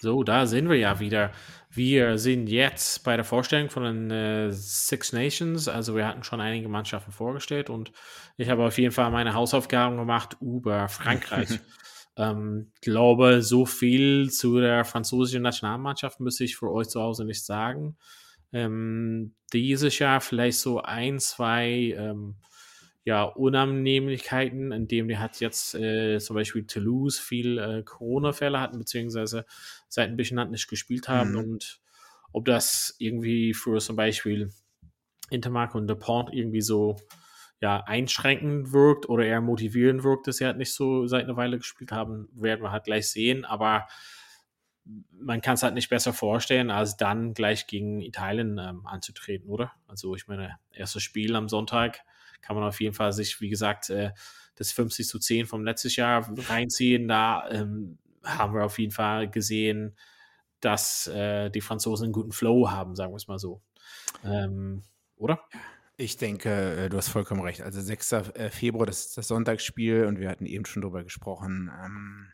So, da sind wir ja wieder. Wir sind jetzt bei der Vorstellung von den äh, Six Nations. Also wir hatten schon einige Mannschaften vorgestellt und ich habe auf jeden Fall meine Hausaufgaben gemacht über Frankreich. [LAUGHS] ähm, glaube, so viel zu der französischen Nationalmannschaft müsste ich für euch zu Hause nicht sagen. Ähm, dieses Jahr vielleicht so ein, zwei ähm, ja, Unannehmlichkeiten, indem die hat jetzt äh, zum Beispiel Toulouse viel äh, Corona-Fälle hatten, beziehungsweise seit ein bisschen Land nicht gespielt haben Mhm. und ob das irgendwie für zum Beispiel Intermark und DePont irgendwie so ja, einschränkend wirkt oder eher motivierend wirkt, dass sie halt nicht so seit einer Weile gespielt haben, werden wir halt gleich sehen, aber man kann es halt nicht besser vorstellen, als dann gleich gegen Italien ähm, anzutreten, oder? Also ich meine, erstes Spiel am Sonntag kann man auf jeden Fall sich, wie gesagt, äh, das 50 zu 10 vom letztes Jahr reinziehen. Da ähm, haben wir auf jeden Fall gesehen, dass äh, die Franzosen einen guten Flow haben, sagen wir es mal so. Ähm, oder? Ich denke, äh, du hast vollkommen recht. Also 6. äh, Februar, das ist das Sonntagsspiel und wir hatten eben schon drüber gesprochen. Ähm,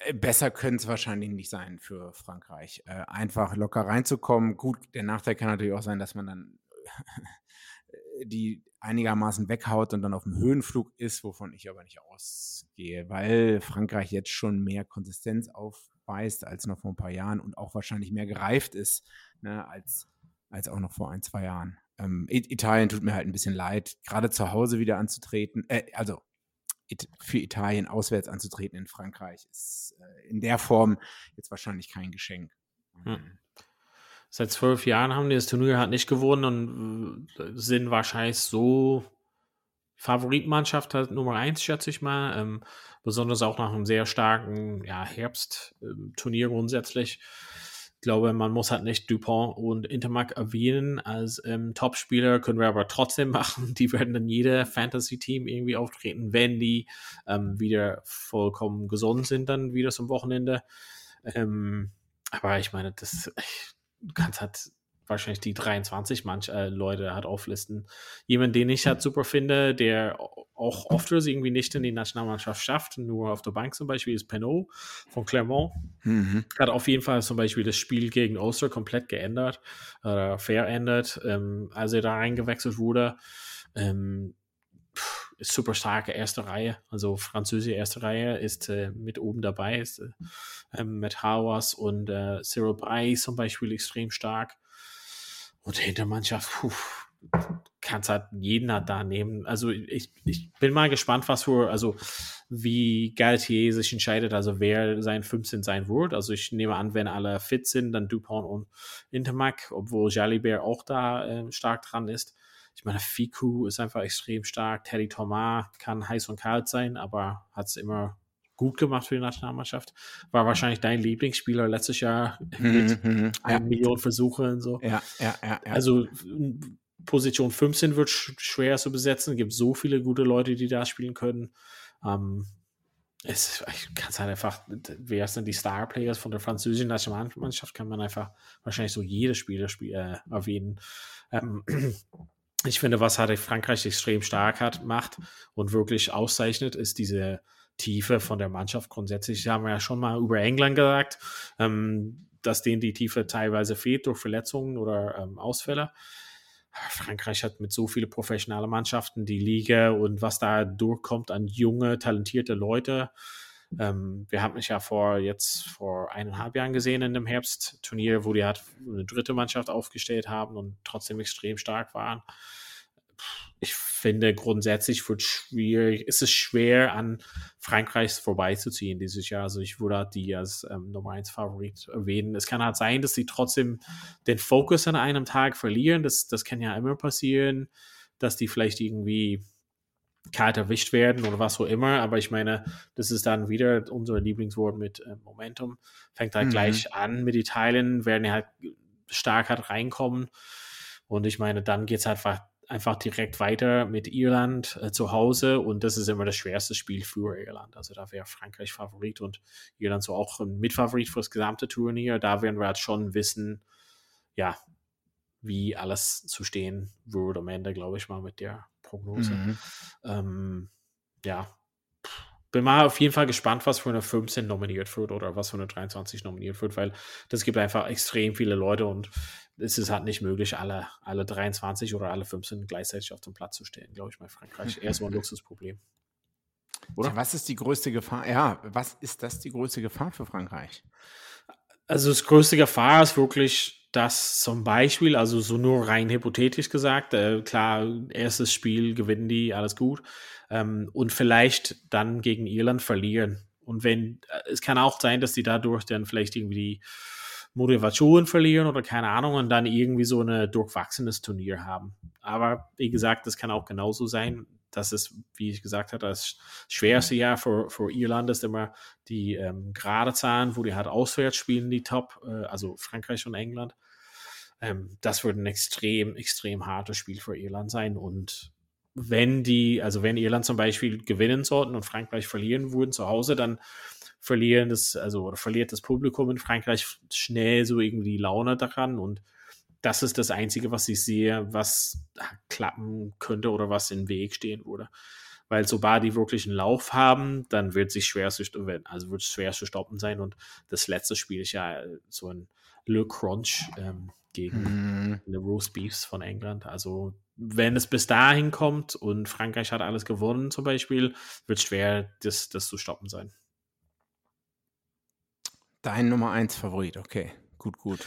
äh, besser könnte es wahrscheinlich nicht sein für Frankreich. Äh, einfach locker reinzukommen. Gut, der Nachteil kann natürlich auch sein, dass man dann [LAUGHS] die einigermaßen weghaut und dann auf dem Höhenflug ist, wovon ich aber nicht ausgehe, weil Frankreich jetzt schon mehr Konsistenz aufweist als noch vor ein paar Jahren und auch wahrscheinlich mehr gereift ist ne, als, als auch noch vor ein, zwei Jahren. Ähm, Italien tut mir halt ein bisschen leid, gerade zu Hause wieder anzutreten, äh, also It für Italien auswärts anzutreten in Frankreich ist äh, in der Form jetzt wahrscheinlich kein Geschenk. Hm. Seit zwölf Jahren haben die das Turnier halt nicht gewonnen und äh, sind wahrscheinlich so Favoritmannschaft halt Nummer eins, schätze ich mal. Ähm, besonders auch nach einem sehr starken ja, Herbstturnier grundsätzlich. Ich glaube, man muss halt nicht Dupont und Intermark erwähnen als ähm, Topspieler, können wir aber trotzdem [LAUGHS] machen. Die werden dann jeder Fantasy-Team irgendwie auftreten, wenn die ähm, wieder vollkommen gesund sind, dann wieder zum Wochenende. Ähm, aber ich meine, das, du kannst halt wahrscheinlich die 23 manch äh, Leute halt auflisten. Jemand, den ich halt super finde, der auch oft es irgendwie nicht in die Nationalmannschaft schafft, nur auf der Bank zum Beispiel, ist Penot von Clermont. Mhm. Hat auf jeden Fall zum Beispiel das Spiel gegen Ulster komplett geändert oder verändert, ähm, als er da reingewechselt wurde. Ähm, pff, super starke erste Reihe, also französische erste Reihe ist äh, mit oben dabei, ist äh, ähm, mit Hawas und äh, Cyril Brey zum Beispiel extrem stark. Und Hintermannschaft, puh, kannst halt jeden da nehmen. Also ich, ich bin mal gespannt, was für, also wie Galtier sich entscheidet, also wer sein 15 sein wird. Also ich nehme an, wenn alle fit sind, dann Dupont und Intermac, obwohl Jalibert auch da äh, stark dran ist. Ich meine, Fiku ist einfach extrem stark. Teddy Thomas kann heiß und kalt sein, aber hat es immer gut gemacht für die Nationalmannschaft. War wahrscheinlich dein Lieblingsspieler letztes Jahr mit Mhm, mhm. einer Million Versuche und so. Ja, ja, ja, ja. Also Position 15 wird sch schwer zu besetzen. Es gibt so viele gute Leute, die da spielen können. Ähm, es, ich kann es halt einfach, wer sind die Star-Players von der französischen Nationalmannschaft, kann man einfach wahrscheinlich so jedes Spieler spiel, äh, erwähnen. Ähm, ich finde, was halt Frankreich extrem stark hat, macht und wirklich auszeichnet, ist diese Tiefe von der Mannschaft grundsätzlich. Haben wir ja schon mal über England gesagt, ähm, dass denen die Tiefe teilweise fehlt durch Verletzungen oder ähm, Ausfälle. Frankreich hat mit so viele professionelle Mannschaften die Liga und was da durchkommt an junge, talentierte Leute. Ähm, wir haben mich ja vor jetzt vor eineinhalb Jahren gesehen in dem Herbstturnier, wo die halt eine dritte Mannschaft aufgestellt haben und trotzdem extrem stark waren. Ich finde grundsätzlich wird schwierig, ist es schwer an Frankreich vorbeizuziehen dieses Jahr. Also ich würde halt die als ähm, Nummer 1 Favorit erwähnen. Es kann halt sein, dass sie trotzdem den Fokus an einem Tag verlieren. Das, das kann ja immer passieren, dass die vielleicht irgendwie kalt erwischt werden oder was auch immer. Aber ich meine, das ist dann wieder unser Lieblingswort mit äh, Momentum. Fängt halt mhm. gleich an mit Italien, werden halt stark halt reinkommen. Und ich meine, dann geht es halt einfach, einfach direkt weiter mit Irland äh, zu Hause. Und das ist immer das schwerste Spiel für Irland. Also da wäre Frankreich Favorit und Irland so auch ein Mitfavorit für das gesamte Turnier. Da werden wir halt schon wissen, ja, wie alles zu stehen würde am Ende, glaube ich mal, mit der Prognose. Mhm. Ähm, ja, bin mal auf jeden Fall gespannt, was für eine 15 nominiert wird oder was für eine 23 nominiert wird, weil das gibt einfach extrem viele Leute und es ist halt nicht möglich, alle, alle 23 oder alle 15 gleichzeitig auf dem Platz zu stellen, glaube ich, bei Frankreich. [LAUGHS] Eher so ein Luxusproblem. Oder? was ist die größte Gefahr? Ja, was ist das die größte Gefahr für Frankreich? Also das größte Gefahr ist wirklich dass zum Beispiel, also so nur rein hypothetisch gesagt, äh, klar, erstes Spiel gewinnen die, alles gut, ähm, und vielleicht dann gegen Irland verlieren. Und wenn, äh, es kann auch sein, dass die dadurch dann vielleicht irgendwie die Motivation verlieren oder keine Ahnung und dann irgendwie so ein durchwachsenes Turnier haben. Aber wie gesagt, das kann auch genauso sein das ist, wie ich gesagt habe, das schwerste Jahr für, für Irland ist immer die ähm, gerade Zahlen, wo die halt auswärts spielen, die Top, äh, also Frankreich und England. Ähm, das wird ein extrem, extrem hartes Spiel für Irland sein. Und wenn die, also wenn Irland zum Beispiel gewinnen sollten und Frankreich verlieren würden zu Hause, dann verlieren das, also oder verliert das Publikum in Frankreich schnell so irgendwie die Laune daran und das ist das Einzige, was ich sehe, was klappen könnte oder was im Weg stehen würde. Weil sobald die wirklich einen Lauf haben, dann wird sich schwer zu, also wird es schwer zu stoppen sein. Und das letzte Spiel ist ja so ein Le Crunch ähm, gegen mm. die Roast Beefs von England. Also wenn es bis dahin kommt und Frankreich hat alles gewonnen zum Beispiel, wird es schwer, das, das zu stoppen sein. Dein Nummer 1 Favorit, okay. Gut, gut.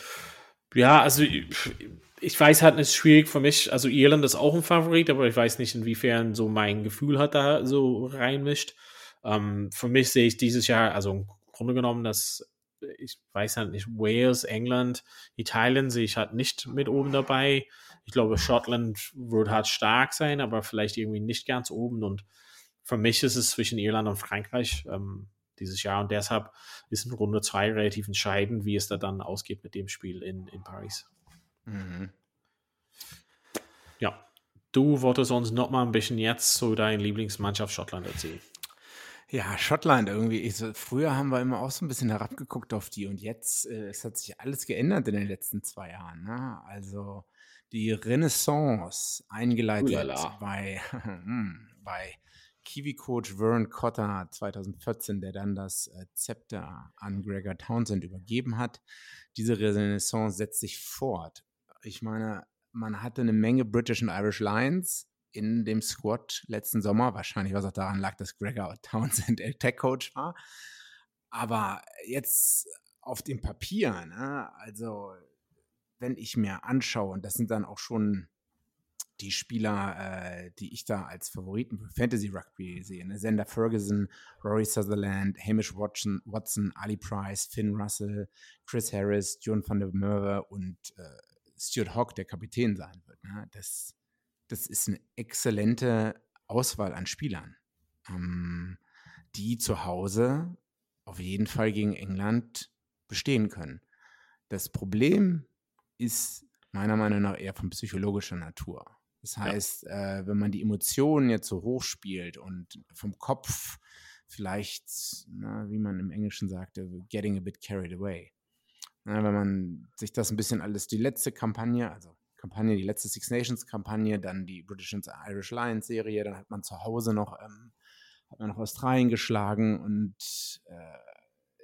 Ja, also ich weiß halt, es ist schwierig für mich. Also Irland ist auch ein Favorit, aber ich weiß nicht, inwiefern so mein Gefühl hat da so reinmischt. Ähm, für mich sehe ich dieses Jahr, also im Grunde genommen, dass ich weiß halt nicht, Wales, England, Italien sehe ich halt nicht mit oben dabei. Ich glaube, Schottland wird halt stark sein, aber vielleicht irgendwie nicht ganz oben. Und für mich ist es zwischen Irland und Frankreich. Ähm, dieses Jahr. Und deshalb ist in Runde 2 relativ entscheidend, wie es da dann ausgeht mit dem Spiel in, in Paris. Mhm. Ja, du wolltest uns noch mal ein bisschen jetzt zu deiner Lieblingsmannschaft Schottland erzählen. Ja, Schottland irgendwie. Ich, früher haben wir immer auch so ein bisschen herabgeguckt auf die und jetzt, äh, es hat sich alles geändert in den letzten zwei Jahren. Ne? Also die Renaissance eingeleitet Ulala. bei, [LAUGHS] hm, bei Kiwi-Coach Vern Cotter 2014, der dann das äh, Zepter an Gregor Townsend übergeben hat. Diese Renaissance setzt sich fort. Ich meine, man hatte eine Menge British und Irish Lions in dem Squad letzten Sommer. Wahrscheinlich was auch daran lag, dass Gregor [LAUGHS] Townsend Tech-Coach war. Aber jetzt auf dem Papier, ne, also wenn ich mir anschaue, und das sind dann auch schon die Spieler, äh, die ich da als Favoriten für Fantasy Rugby sehe. Ne? Sender Ferguson, Rory Sutherland, Hamish Watson, Watson, Ali Price, Finn Russell, Chris Harris, John van der Merwe und äh, Stuart Hawk, der Kapitän sein wird. Ne? Das, das ist eine exzellente Auswahl an Spielern, ähm, die zu Hause auf jeden Fall gegen England bestehen können. Das Problem ist meiner Meinung nach eher von psychologischer Natur. Das heißt, ja. äh, wenn man die Emotionen jetzt so hoch spielt und vom Kopf vielleicht, na, wie man im Englischen sagte, getting a bit carried away. Na, wenn man sich das ein bisschen alles, die letzte Kampagne, also Kampagne, die letzte Six Nations Kampagne, dann die British and Irish Lions Serie, dann hat man zu Hause noch, ähm, hat man noch Australien geschlagen und äh,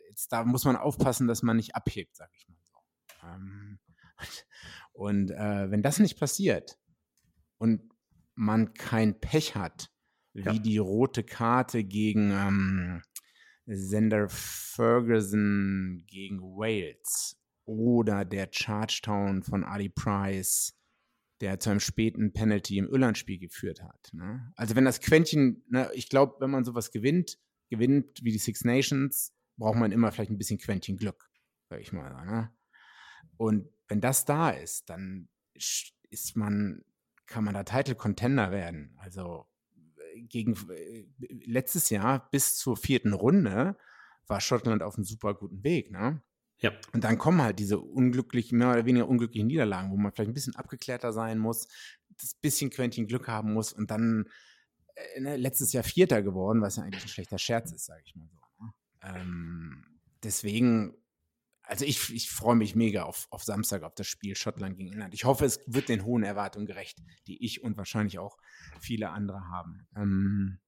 jetzt da muss man aufpassen, dass man nicht abhebt, sag ich mal so. Ähm, [LAUGHS] und äh, wenn das nicht passiert, und man kein Pech hat, wie ja. die rote Karte gegen, ähm, Sender Ferguson gegen Wales oder der Chargetown von Ali Price, der zu einem späten Penalty im Irland-Spiel geführt hat. Ne? Also wenn das Quäntchen, ne, ich glaube, wenn man sowas gewinnt, gewinnt wie die Six Nations, braucht man immer vielleicht ein bisschen Quäntchen Glück, sag ich mal. Ne? Und wenn das da ist, dann ist man, kann man da Title Contender werden. Also äh, gegen äh, letztes Jahr bis zur vierten Runde war Schottland auf einem super guten Weg, ne? Ja. Und dann kommen halt diese unglücklichen, mehr oder weniger unglücklichen Niederlagen, wo man vielleicht ein bisschen abgeklärter sein muss, das bisschen Quäntchen Glück haben muss und dann äh, ne, letztes Jahr Vierter geworden, was ja eigentlich ein schlechter Scherz ist, sage ich mal so. Ne? Ähm, deswegen also ich, ich freue mich mega auf, auf Samstag auf das Spiel Schottland gegen England. Ich hoffe, es wird den hohen Erwartungen gerecht, die ich und wahrscheinlich auch viele andere haben. Ähm,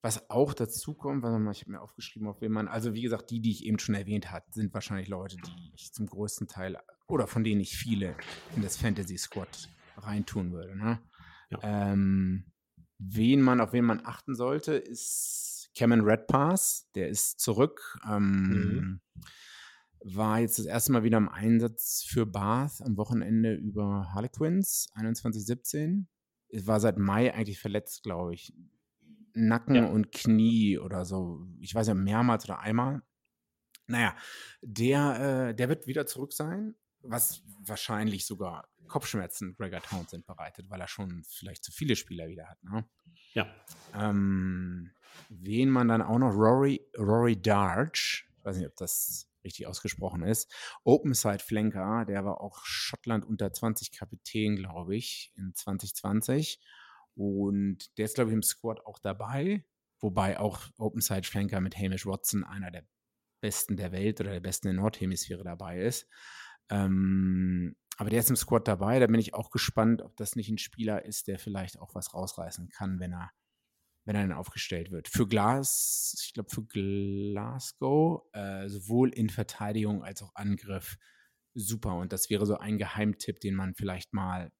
was auch dazu kommt, warte mal, ich habe mir aufgeschrieben, auf wen man, also wie gesagt, die, die ich eben schon erwähnt habe, sind wahrscheinlich Leute, die ich zum größten Teil oder von denen ich viele in das Fantasy Squad reintun würde. Ne? Ja. Ähm, wen man, auf wen man achten sollte, ist Cameron Redpass, der ist zurück. Ähm, mhm war jetzt das erste Mal wieder im Einsatz für Bath am Wochenende über Harlequins 2117. Es war seit Mai eigentlich verletzt, glaube ich. Nacken ja. und Knie oder so. Ich weiß ja, mehrmals oder einmal. Naja, der, äh, der wird wieder zurück sein, was wahrscheinlich sogar Kopfschmerzen Gregor Townsend bereitet, weil er schon vielleicht zu viele Spieler wieder hat. Ne? Ja. Ähm, wen man dann auch noch, Rory, Rory Darch, ich weiß nicht, ob das richtig ausgesprochen ist. Openside Flanker, der war auch Schottland unter 20 Kapitän, glaube ich, in 2020. Und der ist, glaube ich, im Squad auch dabei. Wobei auch Openside Flanker mit Hamish Watson einer der besten der Welt oder der besten der Nordhemisphäre dabei ist. Ähm, aber der ist im Squad dabei. Da bin ich auch gespannt, ob das nicht ein Spieler ist, der vielleicht auch was rausreißen kann, wenn er wenn er dann aufgestellt wird. Für Glas, ich glaube für Glasgow, äh, sowohl in Verteidigung als auch Angriff super. Und das wäre so ein Geheimtipp, den man vielleicht mal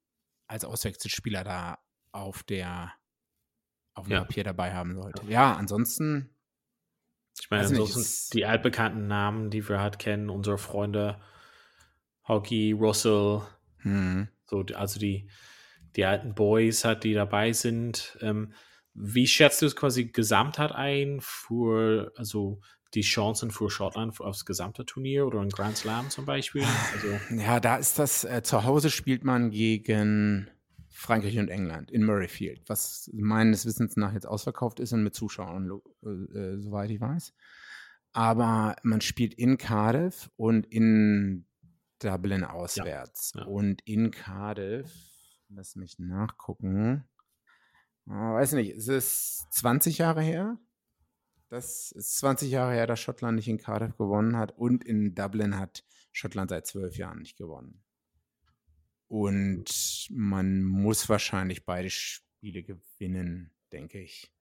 als Auswechselspieler da auf der auf dem ja. Papier dabei haben sollte. Ja, ansonsten. Ich meine, ansonsten nicht, die altbekannten Namen, die wir halt kennen, unsere Freunde Hockey, Russell, hm. so, also die, die alten Boys halt, die dabei sind. Ähm, wie schätzt du es quasi gesamthaft ein für, also die Chancen für Schottland aufs gesamte Turnier oder ein Grand Slam zum Beispiel? Also ja, da ist das, äh, zu Hause spielt man gegen Frankreich und England in Murrayfield, was meines Wissens nach jetzt ausverkauft ist und mit Zuschauern, äh, äh, soweit ich weiß. Aber man spielt in Cardiff und in Dublin auswärts. Ja, ja. Und in Cardiff, lass mich nachgucken, weiß nicht, ist es 20 Jahre her? Das ist 20 Jahre her, dass Schottland nicht in Cardiff gewonnen hat und in Dublin hat Schottland seit zwölf Jahren nicht gewonnen. Und man muss wahrscheinlich beide Spiele gewinnen, denke ich.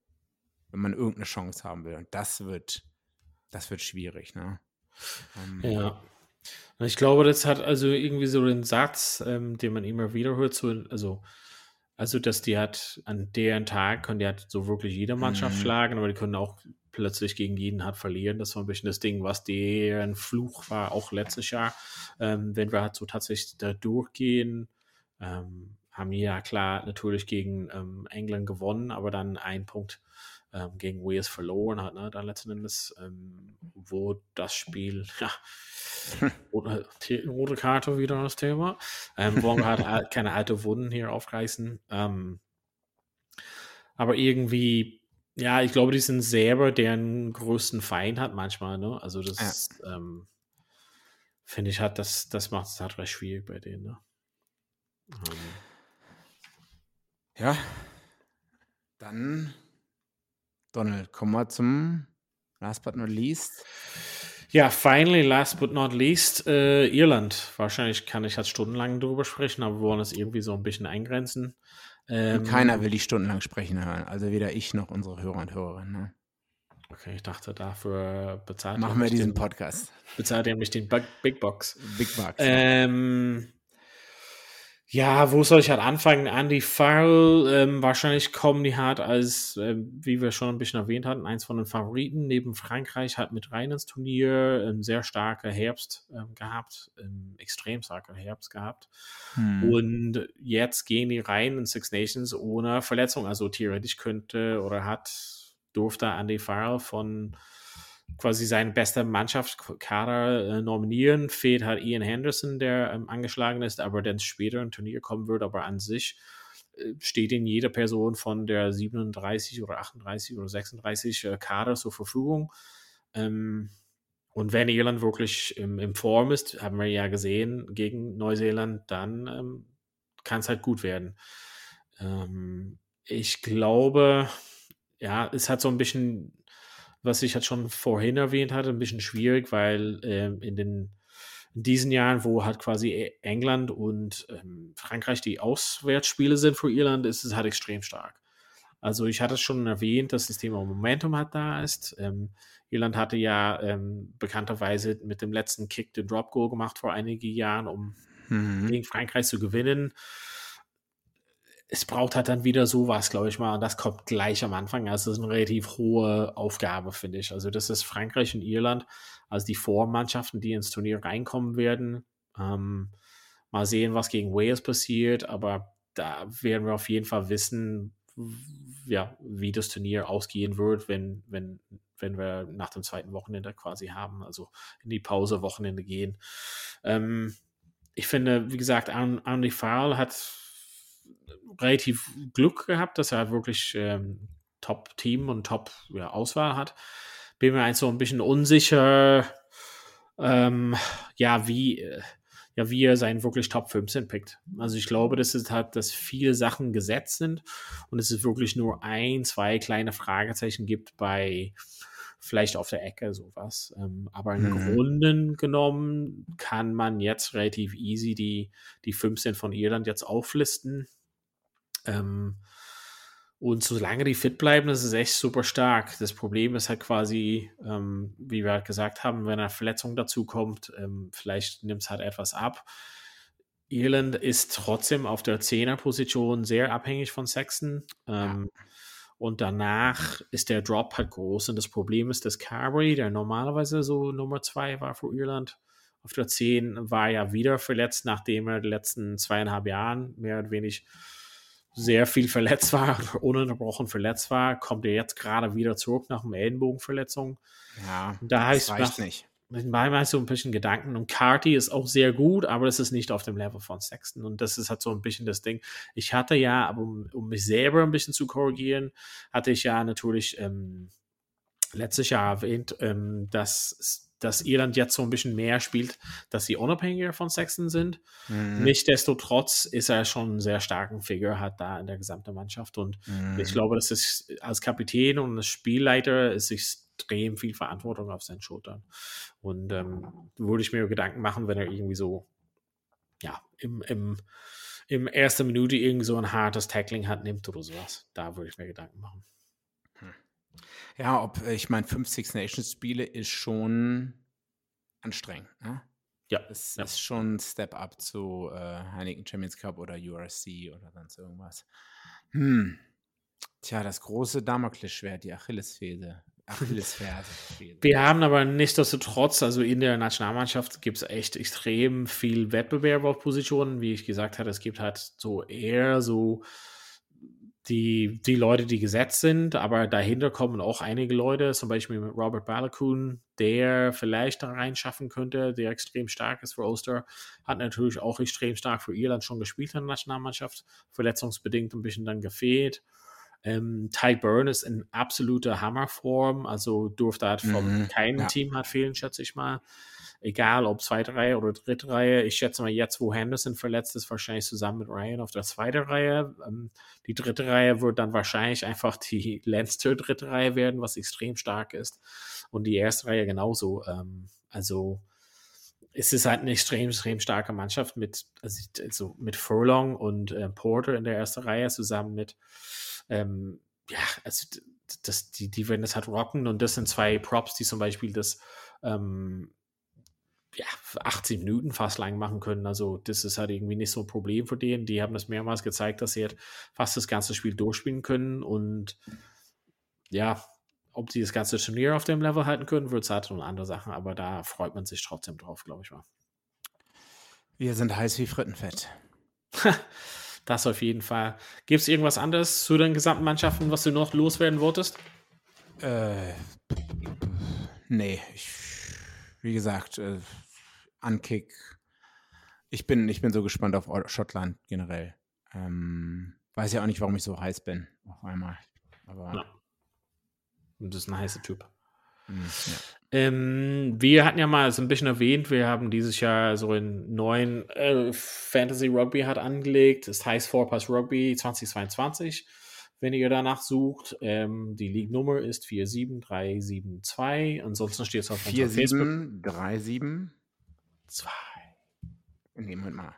Wenn man irgendeine Chance haben will. Und das wird, das wird schwierig, ne? Um, ähm, ja. Ich glaube, das hat also irgendwie so den Satz, ähm, den man immer wieder hört, so, also also, dass die hat an deren Tag können die hat so wirklich jede Mannschaft mhm. schlagen, aber die können auch plötzlich gegen jeden hat verlieren. Das war ein bisschen das Ding, was deren Fluch war, auch letztes Jahr. Ähm, wenn wir halt so tatsächlich da durchgehen, ähm, haben wir ja klar natürlich gegen ähm, England gewonnen, aber dann ein Punkt ähm, gegen Wales verloren hat, ne, dann letzten Endes, ähm, wo das Spiel, [LAUGHS] ja, [LAUGHS] Rote, rote Karte wieder das Thema. Ähm, wollen [LAUGHS] halt keine alte Wunden hier aufreißen. Ähm, aber irgendwie, ja, ich glaube, die sind selber deren größten Feind hat manchmal, ne? Also das ja. ähm, finde ich halt, das, das macht es halt recht schwierig bei denen, ne? Ähm. Ja, dann Donald, kommen wir zum last but not least. Ja, finally, last but not least, äh, Irland. Wahrscheinlich kann ich jetzt stundenlang drüber sprechen, aber wir wollen es irgendwie so ein bisschen eingrenzen. Ähm, keiner will die stundenlang sprechen hören. Also weder ich noch unsere Hörer und Hörerinnen. Ne? Okay, ich dachte, dafür bezahlt Machen wir diesen den, Podcast. Bezahlt ihr mich den Big Box. Big Box. Ähm, Ja, wo soll ich halt anfangen? Andy Farrell, ähm, wahrscheinlich kommen die hart als, ähm, wie wir schon ein bisschen erwähnt hatten, eins von den Favoriten neben Frankreich, hat mit rein ins Turnier, ähm, sehr starker Herbst ähm, gehabt, ähm, extrem starker Herbst gehabt. Hm. Und jetzt gehen die rein in Six Nations ohne Verletzung. Also theoretisch könnte oder hat, durfte Andy Farrell von quasi seinen besten Mannschaftskader äh, nominieren. Fehlt halt Ian Henderson, der ähm, angeschlagen ist, aber dann später im Turnier kommen wird. Aber an sich äh, steht in jeder Person von der 37 oder 38 oder 36 äh, Kader zur Verfügung. Ähm, und wenn Irland wirklich im, im, Form ist, haben wir ja gesehen gegen Neuseeland, dann ähm, kann es halt gut werden. Ähm, ich glaube, ja, es hat so ein bisschen was ich halt schon vorhin erwähnt hatte, ein bisschen schwierig, weil ähm, in den in diesen Jahren, wo halt quasi e-, England und ähm, Frankreich die Auswärtsspiele sind für Irland, ist es halt extrem stark. Also ich hatte schon erwähnt, dass das Thema Momentum halt da ist. Ähm, Irland hatte ja ähm, bekannterweise mit dem letzten Kick den Drop Goal gemacht vor einigen Jahren, um mhm. gegen Frankreich zu gewinnen es braucht halt dann wieder sowas, glaube ich mal. Und das kommt gleich am Anfang. Also das ist eine relativ hohe Aufgabe, finde ich. Also das ist Frankreich und Irland, also die Vormannschaften, die ins Turnier reinkommen werden. Ähm, mal sehen, was gegen Wales passiert, aber da werden wir auf jeden Fall wissen, ja, wie das Turnier ausgehen wird, wenn, wenn, wenn wir nach dem zweiten Wochenende quasi haben, also in die Pause Wochenende gehen. Ähm, ich finde, wie gesagt, Andy Farrell hat relativ Glück gehabt, dass er halt wirklich ähm, Top-Team und Top-Auswahl ja, hat. Bin mir eigentlich so ein bisschen unsicher, ähm, ja, wie, äh, ja, wie er seinen wirklich Top 15 pickt. Also ich glaube, dass es halt, dass viele Sachen gesetzt sind und es ist wirklich nur ein, zwei kleine Fragezeichen gibt bei vielleicht auf der Ecke sowas. Ähm, aber im mhm. Grunde genommen kann man jetzt relativ easy die, die 15 von Irland jetzt auflisten ähm, und solange die fit bleiben, das ist echt super stark. Das Problem ist halt quasi, ähm, wie wir halt gesagt haben, wenn eine Verletzung dazu kommt, ähm, vielleicht nimmt es halt etwas ab. Irland ist trotzdem auf der Zehnerposition sehr abhängig von Sexton. Ähm, ja. Und danach ist der Drop halt groß. Und das Problem ist, dass Carberry, der normalerweise so Nummer zwei war für Irland, auf der 10 war ja wieder verletzt, nachdem er die letzten zweieinhalb Jahren mehr oder weniger sehr viel verletzt war, [LAUGHS] ununterbrochen verletzt war, kommt er jetzt gerade wieder zurück nach einer Ellenbogenverletzung. Ja, da das reicht nach, nicht. Manchmal so ein bisschen Gedanken. Und Carty ist auch sehr gut, aber das ist nicht auf dem Level von Sexton. Und das ist halt so ein bisschen das Ding. Ich hatte ja, aber um, um mich selber ein bisschen zu korrigieren, hatte ich ja natürlich ähm, letztes Jahr erwähnt, ähm, dass dass Irland jetzt so ein bisschen mehr spielt, dass sie unabhängiger von Sexton sind. Mhm. Nichtsdestotrotz ist er schon einen sehr starken Figur, hat da in der gesamten Mannschaft. Und mhm. ich glaube, dass es als Kapitän und als Spielleiter ist extrem viel Verantwortung auf seinen Schultern. Und ähm, würde ich mir Gedanken machen, wenn er irgendwie so, ja, im, im, im ersten Minute irgendwie so ein hartes Tackling hat, nimmt oder sowas. Da würde ich mir Gedanken machen. Ja, ob, äh, ich meine, fünf Six Nations Spiele ist schon anstrengend, ne? Ja. Es ja. ist schon ein Step up zu äh, Heineken Champions Cup oder URC oder sonst irgendwas. Hm. Tja, das große Damoklesschwert, die Achillesferse. [LAUGHS] Achillesferse. Wir haben aber nichtsdestotrotz, also in der Nationalmannschaft gibt es echt extrem viel Wettbewerb auf Positionen. Wie ich gesagt hatte, es gibt halt so eher so die, die Leute, die gesetzt sind, aber dahinter kommen auch einige Leute, zum Beispiel mit Robert Balakoon, der vielleicht da reinschaffen könnte, der extrem stark ist für Ulster, hat natürlich auch extrem stark für Irland schon gespielt in der Nationalmannschaft, verletzungsbedingt ein bisschen dann gefehlt. Ähm, Ty Byrne ist in absoluter Hammerform, also durfte halt von mhm, keinem ja. Team halt fehlen, schätze ich mal egal ob zweite Reihe oder dritte Reihe. Ich schätze mal jetzt, wo Henderson verletzt ist, wahrscheinlich zusammen mit Ryan auf der zweiten Reihe. Ähm, die dritte Reihe wird dann wahrscheinlich einfach die [LAUGHS] Leinster dritte Reihe werden, was extrem stark ist. Und die erste Reihe genauso. Ähm, also es ist halt eine extrem, extrem starke Mannschaft mit, also, also mit Furlong und äh, Porter in der ersten Reihe zusammen mit, ähm, ja, also das, die, die werden das halt rocken und das sind zwei Props, die zum Beispiel das ähm, ja, 80 Minuten fast lang machen können. Also, das ist halt irgendwie nicht so ein Problem für den. Die haben das mehrmals gezeigt, dass sie halt fast das ganze Spiel durchspielen können. Und ja, ob sie das ganze Turnier auf dem Level halten können, wird es halt und andere Sachen. Aber da freut man sich trotzdem drauf, glaube ich mal. Wir sind heiß wie Frittenfett. [LAUGHS] das auf jeden Fall. Gibt es irgendwas anderes zu den gesamten Mannschaften, was du noch loswerden wolltest? Äh, nee, ich, wie gesagt, äh, Ankick. Ich bin, ich bin so gespannt auf Schottland generell. Ähm, weiß ja auch nicht, warum ich so heiß bin auf einmal. Aber. Ja. Das ist ein heißer Typ. Mhm, ja. Ähm, wir hatten ja mal so ein bisschen erwähnt, wir haben dieses Jahr so einen neuen äh, Fantasy Rugby hat angelegt. Das heißt Vorpass Rugby 2022. Wenn ihr danach sucht, ähm, die League-Nummer ist 47372. Ansonsten steht es auf unserer Facebook. 4737 2. Nee, Moment mal.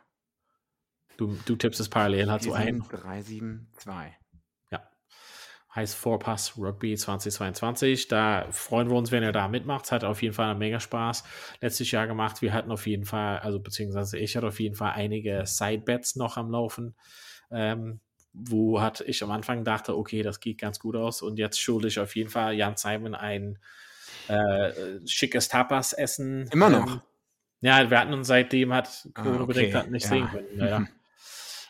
Du, du tippst es parallel halt so ein. 372. Ja. Heißt Vorpass Rugby 2022. Da freuen wir uns, wenn ihr da mitmacht. Hat auf jeden Fall eine Menge Spaß letztes Jahr gemacht. Wir hatten auf jeden Fall, also beziehungsweise ich hatte auf jeden Fall einige Sidebets noch am Laufen. Ähm, wo hat ich am Anfang dachte, okay, das geht ganz gut aus. Und jetzt schulde ich auf jeden Fall Jan Simon ein äh, schickes Tapas-Essen. Immer noch. Ähm, ja, wir hatten uns seitdem hat Corona ah, okay. bedingt nicht ja. sehen können. Naja. Mhm. [LAUGHS]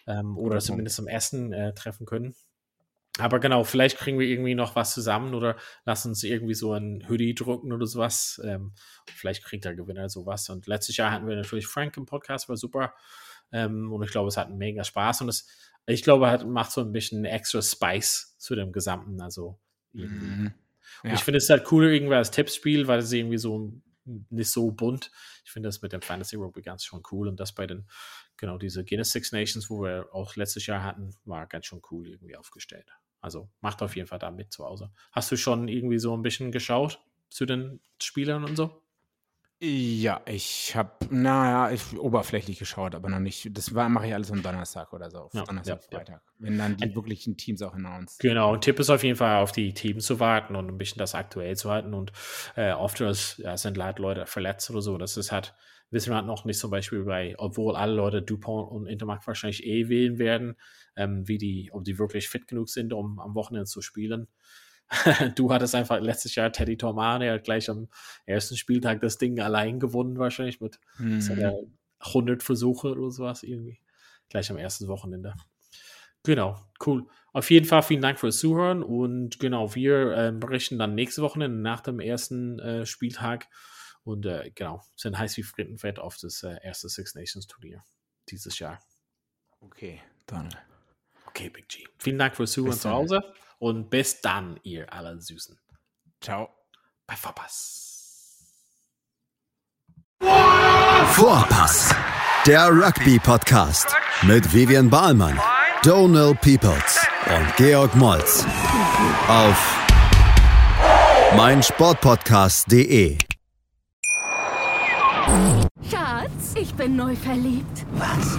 Ähm, oder zumindest im Essen äh, treffen können. Aber genau, vielleicht kriegen wir irgendwie noch was zusammen oder lass uns irgendwie so ein Hoodie drucken oder sowas. Ähm, vielleicht kriegt der Gewinner sowas. Und letztes Jahr hatten wir natürlich Frank im Podcast, war super. Ähm, und ich glaube, es hat mega Spaß. Und es, ich glaube, hat, macht so ein bisschen extra Spice zu dem Gesamten. Also. Mhm. Ja. ich finde es halt cooler irgendwie als Tippspiel, weil es irgendwie so nicht so bunt. Ich finde das mit dem Fantasy Rugby ganz schon cool und das bei den, genau, diese Guinness Six Nations, wo wir auch letztes Jahr hatten, war ganz schon cool irgendwie aufgestellt. Also macht auf jeden Fall da mit zu Hause. Hast du schon irgendwie so ein bisschen geschaut zu den Spielern und so? Ja, ich habe, naja, ich oberflächlich geschaut, aber noch nicht. Das mache ich alles am Donnerstag oder so, auf ja, Donnerstag, ja, Freitag. Ja. Wenn dann die wirklichen Teams auch announced. Genau, ein Tipp ist auf jeden Fall, auf die Teams zu warten und ein bisschen das aktuell zu halten. Und äh, oft ist, ja, sind halt Leute verletzt oder so. Das ist halt, wissen wir halt noch nicht zum Beispiel bei, obwohl alle Leute Dupont und Intermark wahrscheinlich eh wählen werden, ähm, wie die, ob die wirklich fit genug sind, um am Wochenende zu spielen. [LAUGHS] du hattest einfach letztes Jahr Teddy Tormane, hat gleich am ersten Spieltag das Ding allein gewonnen, wahrscheinlich mit mhm. 100 Versuche oder sowas irgendwie. Gleich am ersten Wochenende. Genau, cool. Auf jeden Fall vielen Dank fürs Zuhören und genau, wir äh, berichten dann nächste Wochenende nach dem ersten äh, Spieltag und äh, genau, sind heiß wie Frittenfett auf das äh, erste Six Nations Turnier dieses Jahr. Okay, dann. Okay, Big G. Vielen Dank fürs Zuhören zu Hause. Und bis dann, ihr aller Süßen. Ciao. Bei Vorpass. Vorpass. Der Rugby-Podcast mit Vivian Bahlmann, Donald Peoples und Georg Moltz auf meinsportpodcast.de. Schatz, ich bin neu verliebt. Was?